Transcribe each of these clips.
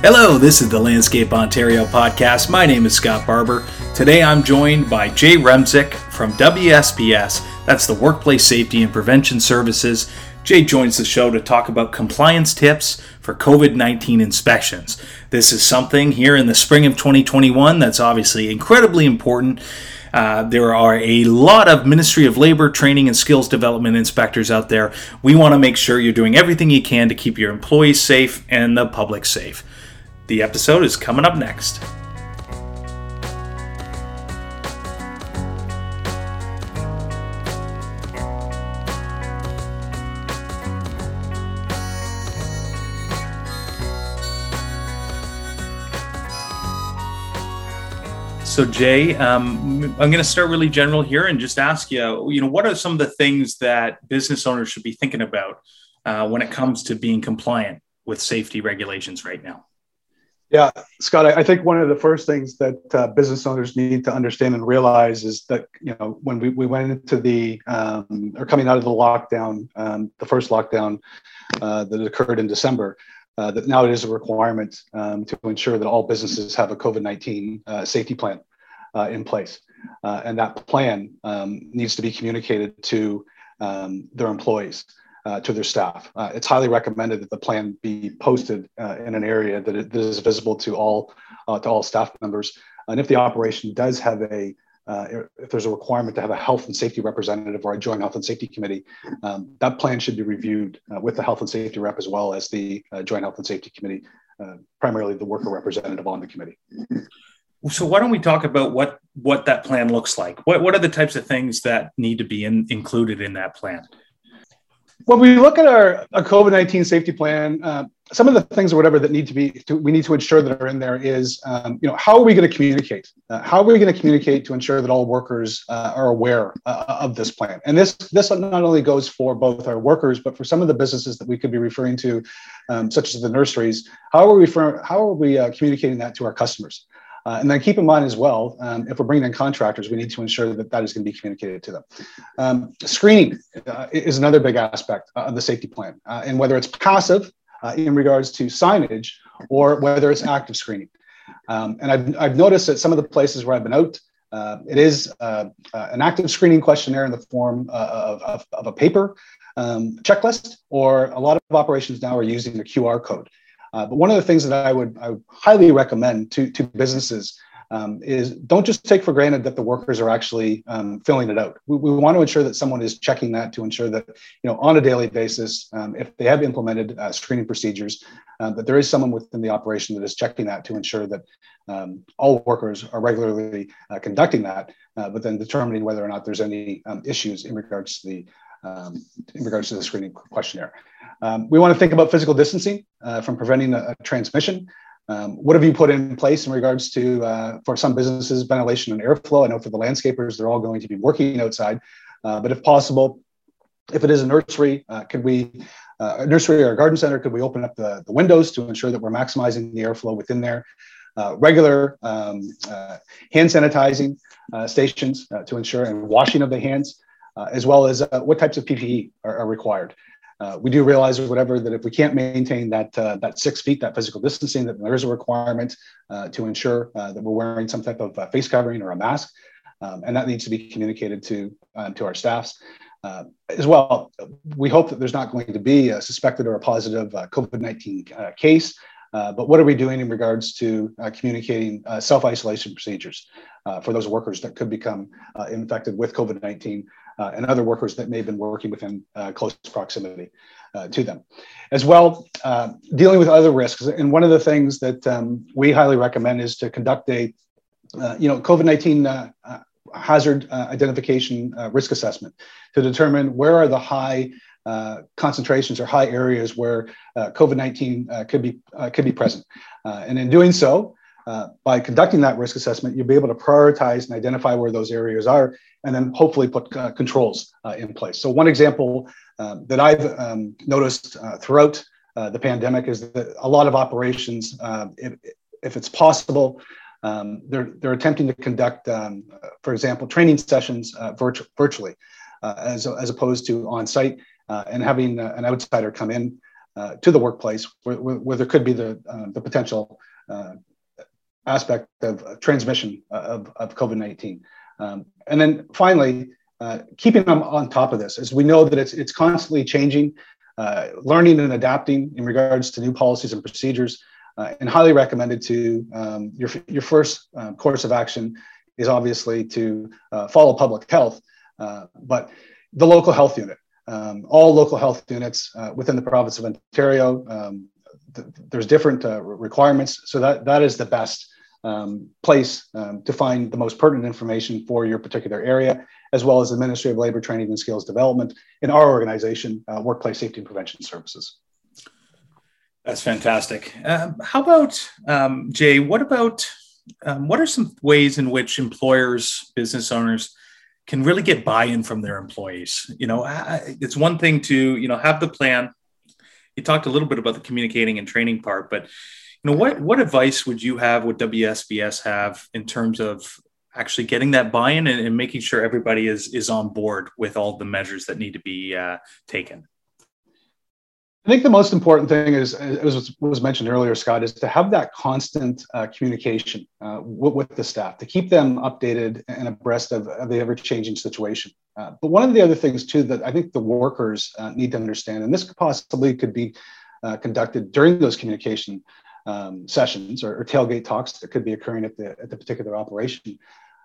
Hello, this is the Landscape Ontario podcast. My name is Scott Barber. Today I'm joined by Jay Remsik from WSPS, that's the Workplace Safety and Prevention Services. Jay joins the show to talk about compliance tips for COVID 19 inspections. This is something here in the spring of 2021 that's obviously incredibly important. Uh, there are a lot of Ministry of Labor training and skills development inspectors out there. We want to make sure you're doing everything you can to keep your employees safe and the public safe. The episode is coming up next. So Jay, um, I'm going to start really general here and just ask you, you know, what are some of the things that business owners should be thinking about uh, when it comes to being compliant with safety regulations right now? Yeah, Scott, I think one of the first things that uh, business owners need to understand and realize is that, you know, when we, we went into the, um, or coming out of the lockdown, um, the first lockdown uh, that occurred in December, uh, that now it is a requirement um, to ensure that all businesses have a COVID 19 uh, safety plan uh, in place. Uh, and that plan um, needs to be communicated to um, their employees uh, to their staff. Uh, it's highly recommended that the plan be posted uh, in an area that, it, that is visible to all uh, to all staff members. And if the operation does have a uh, if there's a requirement to have a health and safety representative or a joint health and safety committee, um, that plan should be reviewed uh, with the health and safety rep as well as the joint health and safety committee, primarily the worker representative on the committee. So why don't we talk about what what that plan looks like? What what are the types of things that need to be in, included in that plan? When we look at our COVID nineteen safety plan, uh, some of the things or whatever that need to be to, we need to ensure that are in there is, um, you know, how are we going to communicate? Uh, how are we going to communicate to ensure that all workers uh, are aware uh, of this plan? And this this not only goes for both our workers, but for some of the businesses that we could be referring to, um, such as the nurseries. How are we how are we uh, communicating that to our customers? Uh, and then keep in mind as well, um, if we're bringing in contractors, we need to ensure that that is going to be communicated to them. Um, screening uh, is another big aspect of the safety plan, uh, and whether it's passive uh, in regards to signage or whether it's active screening. Um, and I've, I've noticed that some of the places where I've been out, uh, it is uh, an active screening questionnaire in the form of, of, of a paper um, checklist, or a lot of operations now are using a QR code. Uh, but one of the things that I would, I would highly recommend to, to businesses um, is don't just take for granted that the workers are actually um, filling it out. We, we, want to ensure that someone is checking that to ensure that, you know, on a daily basis, um, if they have implemented uh, screening procedures, uh, that there is someone within the operation that is checking that to ensure that um, all workers are regularly uh, conducting that, uh, but then determining whether or not there's any um, issues in regards to the um, in regards to the screening questionnaire. Um, we want to think about physical distancing uh, from preventing a, a transmission. Um, what have you put in place in regards to, uh, for some businesses, ventilation and airflow? I know for the landscapers, they're all going to be working outside, uh, but if possible, if it is a nursery, uh, could we, uh, a nursery or a garden center, could we open up the, the windows to ensure that we're maximizing the airflow within there? Uh, regular um, hand sanitizing stations to ensure and washing of the hands, as well as what types of PPE are, are required. Uh, we do realize or whatever that if we can't maintain that uh, that six feet, that physical distancing, that there is a requirement uh, to ensure uh, that we're wearing some type of uh, face covering or a mask, um, and that needs to be communicated to um, to our staffs. Uh, as well, we hope that there's not going to be a suspected or a positive COVID-19 case, but what are we doing in regards to communicating self-isolation procedures for those workers that could become infected with COVID-19 uh, and other workers that may have been working within uh, close proximity uh, to them. As well, uh, dealing with other risks. And one of the things that um, we highly recommend is to conduct a, uh, you know, COVID-19 uh, hazard identification risk assessment to determine where are the high concentrations or high areas where COVID-19 could be could be present. and in doing so, uh, by conducting that risk assessment, you'll be able to prioritize and identify where those areas are, and then hopefully put uh, controls uh, in place. So, one example um, that I've um, noticed uh, throughout uh, the pandemic is that a lot of operations, if, if, it's possible, um, they're, they're attempting to conduct, um, for example, training sessions virtu- virtually as, as opposed to on site and having an outsider come in to the workplace where, where, there could be the, the potential uh, aspect of transmission of, of COVID 19. Um, and then finally, uh, keeping them on top of this, as we know that it's, it's constantly changing, uh, learning and adapting in regards to new policies and procedures, uh, and highly recommended to um, your, your first uh, course of action is obviously to uh, follow public health, uh, but the local health unit. Um, all local health units within the province of Ontario, um, th- there's different requirements. So that, that is the best um, place um, to find the most pertinent information for your particular area, as well as the Ministry of Labor Training and Skills Development in our organization, uh, Workplace Safety and Prevention Services. That's fantastic. Um, how about um, Jay? What about um, what are some ways in which employers, business owners, can really get buy-in from their employees? You know, it's one thing to you know have the plan. You talked a little bit about the communicating and training part, but you know what what advice would you have would WSPS have in terms of actually getting that buy-in and, and making sure everybody is is on board with all the measures that need to be uh, taken I think the most important thing is, as was mentioned earlier, Scott, is to have that constant uh, communication uh, with, with, the staff to keep them updated and abreast of, of the ever-changing situation. Uh, but one of the other things too that I think the workers uh, need to understand, and this possibly could be uh, conducted during those communication um, sessions or, or, tailgate talks that could be occurring at the, at the particular operation.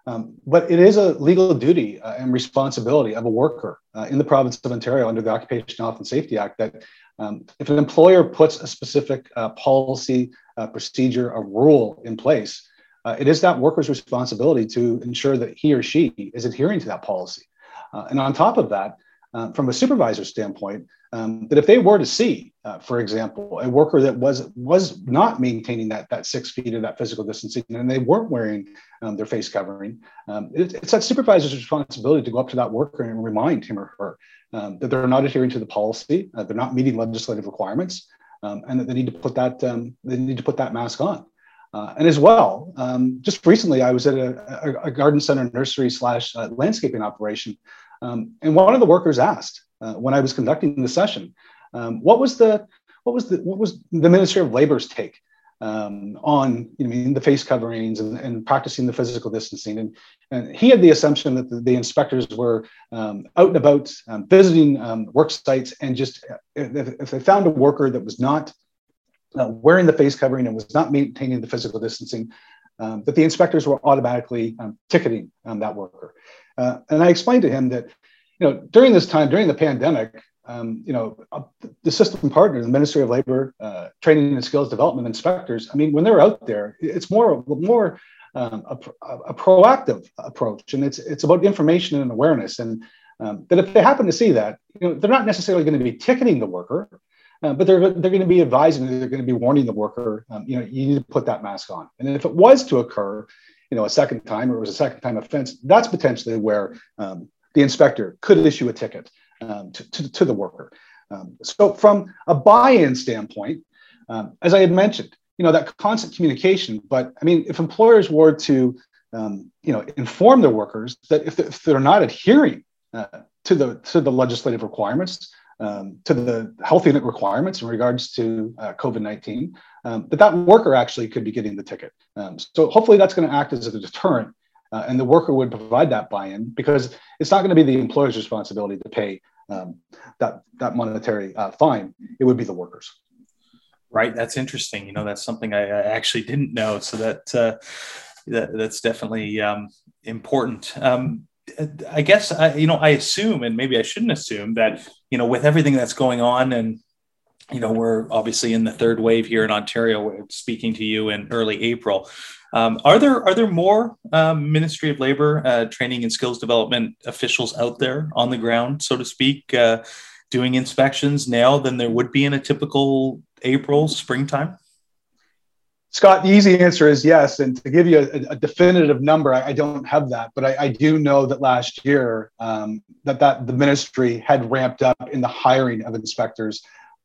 Um, but it is a legal duty uh, and responsibility of a worker uh, in the province of Ontario under the Occupational Health and Safety Act that um, if an employer puts a specific policy, procedure, a rule in place, it is that worker's responsibility to ensure that he or she is adhering to that policy. Uh, and on top of that, from a supervisor standpoint, um, that if they were to see, uh, for example, a worker that was was not maintaining that that six feet of that physical distancing, and they weren't wearing um, their face covering, um, it, it's that supervisor's responsibility to go up to that worker and remind him or her um, that they're not adhering to the policy, uh, they're not meeting legislative requirements, um, and that they need to put that um, they need to put that mask on. Uh, and as well, um, just recently, I was at a, a, a garden center nursery slash uh, landscaping operation, and one of the workers asked uh, when I was conducting the session. Um, what was the what was the what was the Ministry of Labor's take um, on you know, the face coverings and, and, practicing the physical distancing? And, and he had the assumption that the, the inspectors were um, out and about um, visiting um, work sites and just if, if, they found a worker that was not uh, wearing the face covering and was not maintaining the physical distancing, um, that the inspectors were automatically ticketing that worker. Uh, and I explained to him that you know, during this time, during the pandemic, um, you know, uh, the system partners, the Ministry of Labor, uh, Training and Skills Development inspectors. I mean, when they're out there, it's more more um, a, a, proactive approach, and it's it's about information and awareness. And um, that if they happen to see that, you know, they're not necessarily going to be ticketing the worker, uh, but they're they're going to be advising, they're going to be warning the worker. Um, you know, you need to put that mask on. And if it was to occur, you know, a second time or it was a second time offense, that's potentially where um, the inspector could issue a ticket um, to, to, to, the worker. Um, so from a buy-in standpoint, um, as I had mentioned, you know, that constant communication, but I mean, if employers were to, um, you know, inform their workers that if, if they're not adhering uh, to the to the legislative requirements, um, to the health unit requirements in regards to uh, COVID 19, um, that that worker actually could be getting the ticket. Um, so hopefully that's going to act as a deterrent uh, and the worker would provide that buy-in because it's not going to be the employer's responsibility to pay um, that that monetary uh, fine. It would be the workers. Right. That's interesting. You know, that's something I, I actually didn't know. So that, uh, that that's definitely um, important. Um, I guess I, you know I assume, and maybe I shouldn't assume that you know with everything that's going on and you know, we're obviously in the third wave here in Ontario. Speaking to you in early April, um, are there are there more um, Ministry of Labor uh, training and skills development officials out there on the ground, so to speak, uh, doing inspections now than there would be in a typical April springtime? Scott, the easy answer is yes. And to give you a, a definitive number, I, I, don't have that, but I, I do know that last year um, that that the ministry had ramped up in the hiring of inspectors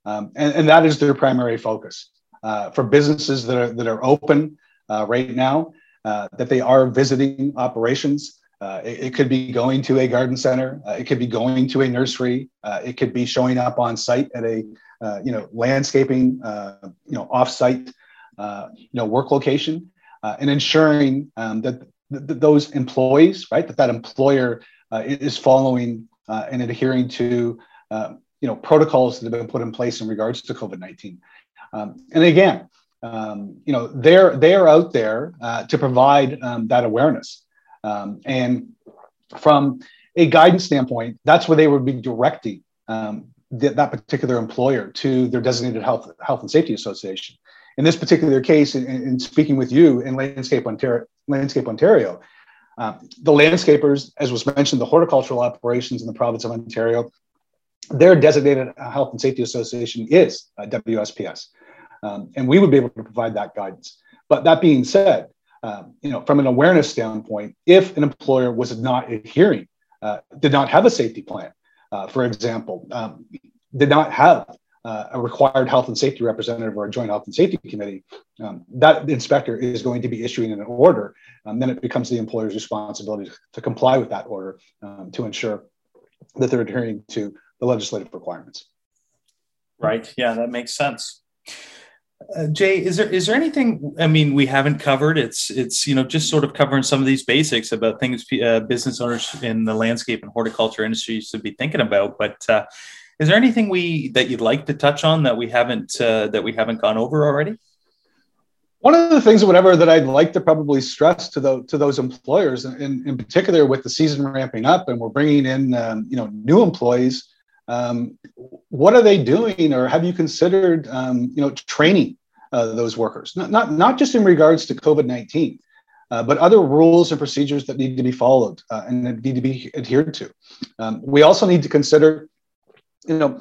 um, and, and, that is their primary focus. Uh, for businesses that are, that are open uh, right now, uh, that they are visiting operations, Uh, it, it, could be going to a garden center. Uh, it could be going to a nursery. Uh, it could be showing up on site at a you know landscaping you know off-site you know work location, and ensuring um, that th- th- those employees, right, that that employer is following and adhering to you know protocols that have been put in place in regards to COVID-19. Um, and again, um, you know they're they're out there to provide um, that awareness. Um, and from a guidance standpoint, that's where they would be directing um, th- that particular employer to their designated health, health and safety association. In this particular case, in, in speaking with you in Landscape Ontario, Landscape Ontario uh, the landscapers, as was mentioned, the horticultural operations in the province of Ontario, their designated health and safety association is uh, WSPS. Um, and we would be able to provide that guidance. But that being said, um, you know, from an awareness standpoint, if an employer was not adhering, uh, did not have a safety plan, uh, for example, um, did not have uh, a required health and safety representative or a joint health and safety committee, um, that inspector is going to be issuing an order. Um, then it becomes the employer's responsibility to comply with that order um, to ensure that they're adhering to the legislative requirements. Right. Yeah, that makes sense. Uh, Jay, is there is there anything? I mean, we haven't covered. It's it's you know just sort of covering some of these basics about things uh, business owners in the landscape and horticulture industry should be thinking about. But uh, is there anything we that you'd like to touch on that we haven't uh, that we haven't gone over already? One of the things, whatever, that I'd like to probably stress to those to those employers, in, in particular with the season ramping up, and we're bringing in um, you know new employees um, what are they doing, or have you considered, um, you know, training uh, those workers? Not, not not just in regards to COVID nineteen, uh, but other rules and procedures that need to be followed uh, and need to be adhered to. Um, we also need to consider, you know,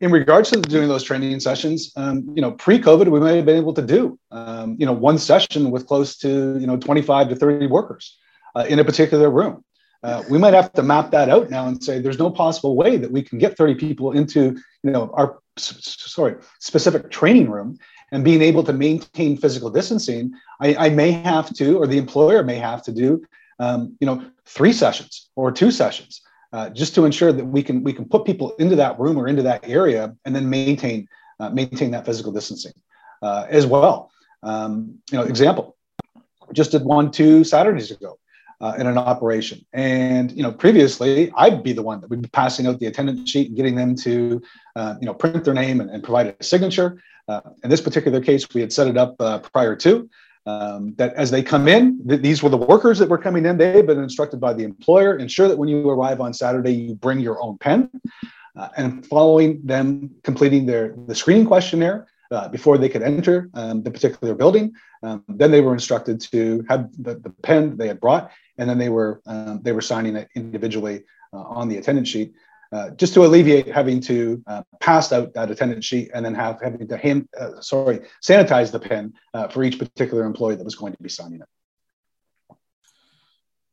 in regards to doing those training sessions, um, you know, pre-COVID, we may have been able to do, um, you know, one session with close to, you know, 25 to 30 workers uh, in a particular room. Uh, we might have to map that out now and say there's no possible way that we can get 30 people into you know our sorry specific training room and being able to maintain physical distancing i, I may have to or the employer may have to do um, you know three sessions or two sessions uh, just to ensure that we can we can put people into that room or into that area and then maintain uh, maintain that physical distancing uh, as well um, you know example just did one two saturdays ago uh, in an operation. And you know, previously, I'd be the one that would be passing out the attendance sheet and getting them to, uh, you know, print their name and, and provide a signature. In this particular case, we had set it up prior to. Um, that as they come in, th- these were the workers that were coming in. They had been instructed by the employer. Ensure that when you arrive on Saturday, you bring your own pen. Uh, and following them completing their the screening questionnaire, uh, before they could enter um, the particular building. Um, then they were instructed to have the, the pen they had brought, and then they were um, they were signing it individually uh, on the attendance sheet, uh, just to alleviate having to uh, pass out that attendance sheet and then have having to hand uh, sorry sanitize the pen uh, for each particular employee that was going to be signing it.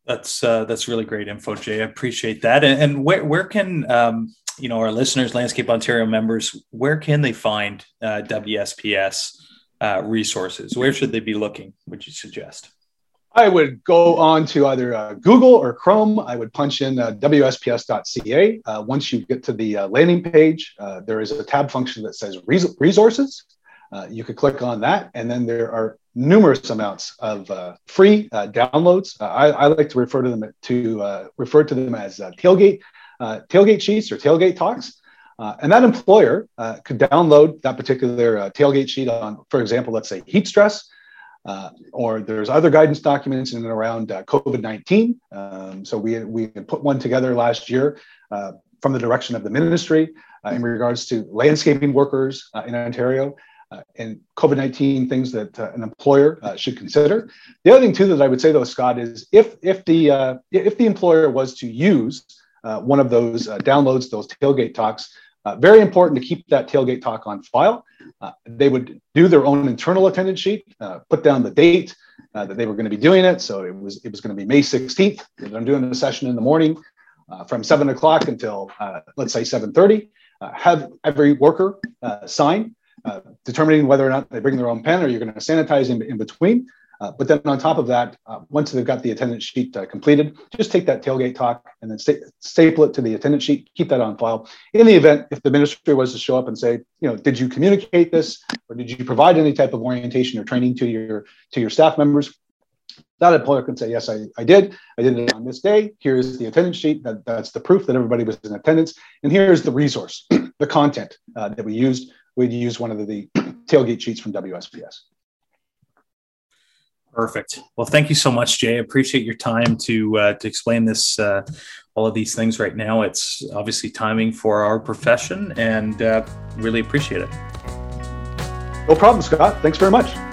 That's that's really great info, Jay. I appreciate that. And, and where where can um, you know our listeners landscape ontario members where can they find uh, wsps uh, resources where should they be looking would you suggest i would go on to either uh, google or chrome. I would punch in uh, wsps.ca uh, once you get to the uh, landing page there is a tab function that says resources. You could click on that and then there are numerous amounts of free downloads. I, I, like to refer to them to refer to them as tailgate uh, tailgate sheets or tailgate talks. Uh, and that employer uh, could download that particular uh, tailgate sheet on, for example, let's say heat stress, uh, or there's other guidance documents in and around uh, COVID 19. Um, so we, we put one together last year from the direction of the ministry in regards to landscaping workers in Ontario. and COVID 19 things that an employer should consider. The other thing, too, that I would say, though, Scott, is if, if, the, if the employer was to use uh, one of those uh, downloads, those tailgate talks. Uh, very important to keep that tailgate talk on file. Uh, they would do their own internal attendance sheet, uh, put down the date uh, that they were going to be doing it. So it was it was going to be May 16th. I'm doing the session in the morning from seven o'clock until let's say 7:30. have every worker sign, determining whether or not they bring their own pen or you're going to sanitize in, in between. Uh, but then on top of that, uh, once they've got the attendance sheet uh, completed, just take that tailgate talk and then sta- staple it to the attendance sheet, keep that on file. In the event, if the ministry was to show up and say, you know, did you communicate this or did you provide any type of orientation or training to your to your staff members? That employer can say, yes, I, I did. I did it on this day. Here's the attendance sheet. That, that's the proof that everybody was in attendance. And here's the resource, the content uh, that we used. We'd use one of the, the tailgate sheets from WSPS. Perfect. Well, thank you so much, Jay. I appreciate your time to uh, to explain this, uh, all of these things right now. It's obviously timing for our profession, and uh, really appreciate it. No problem, Scott. Thanks very much.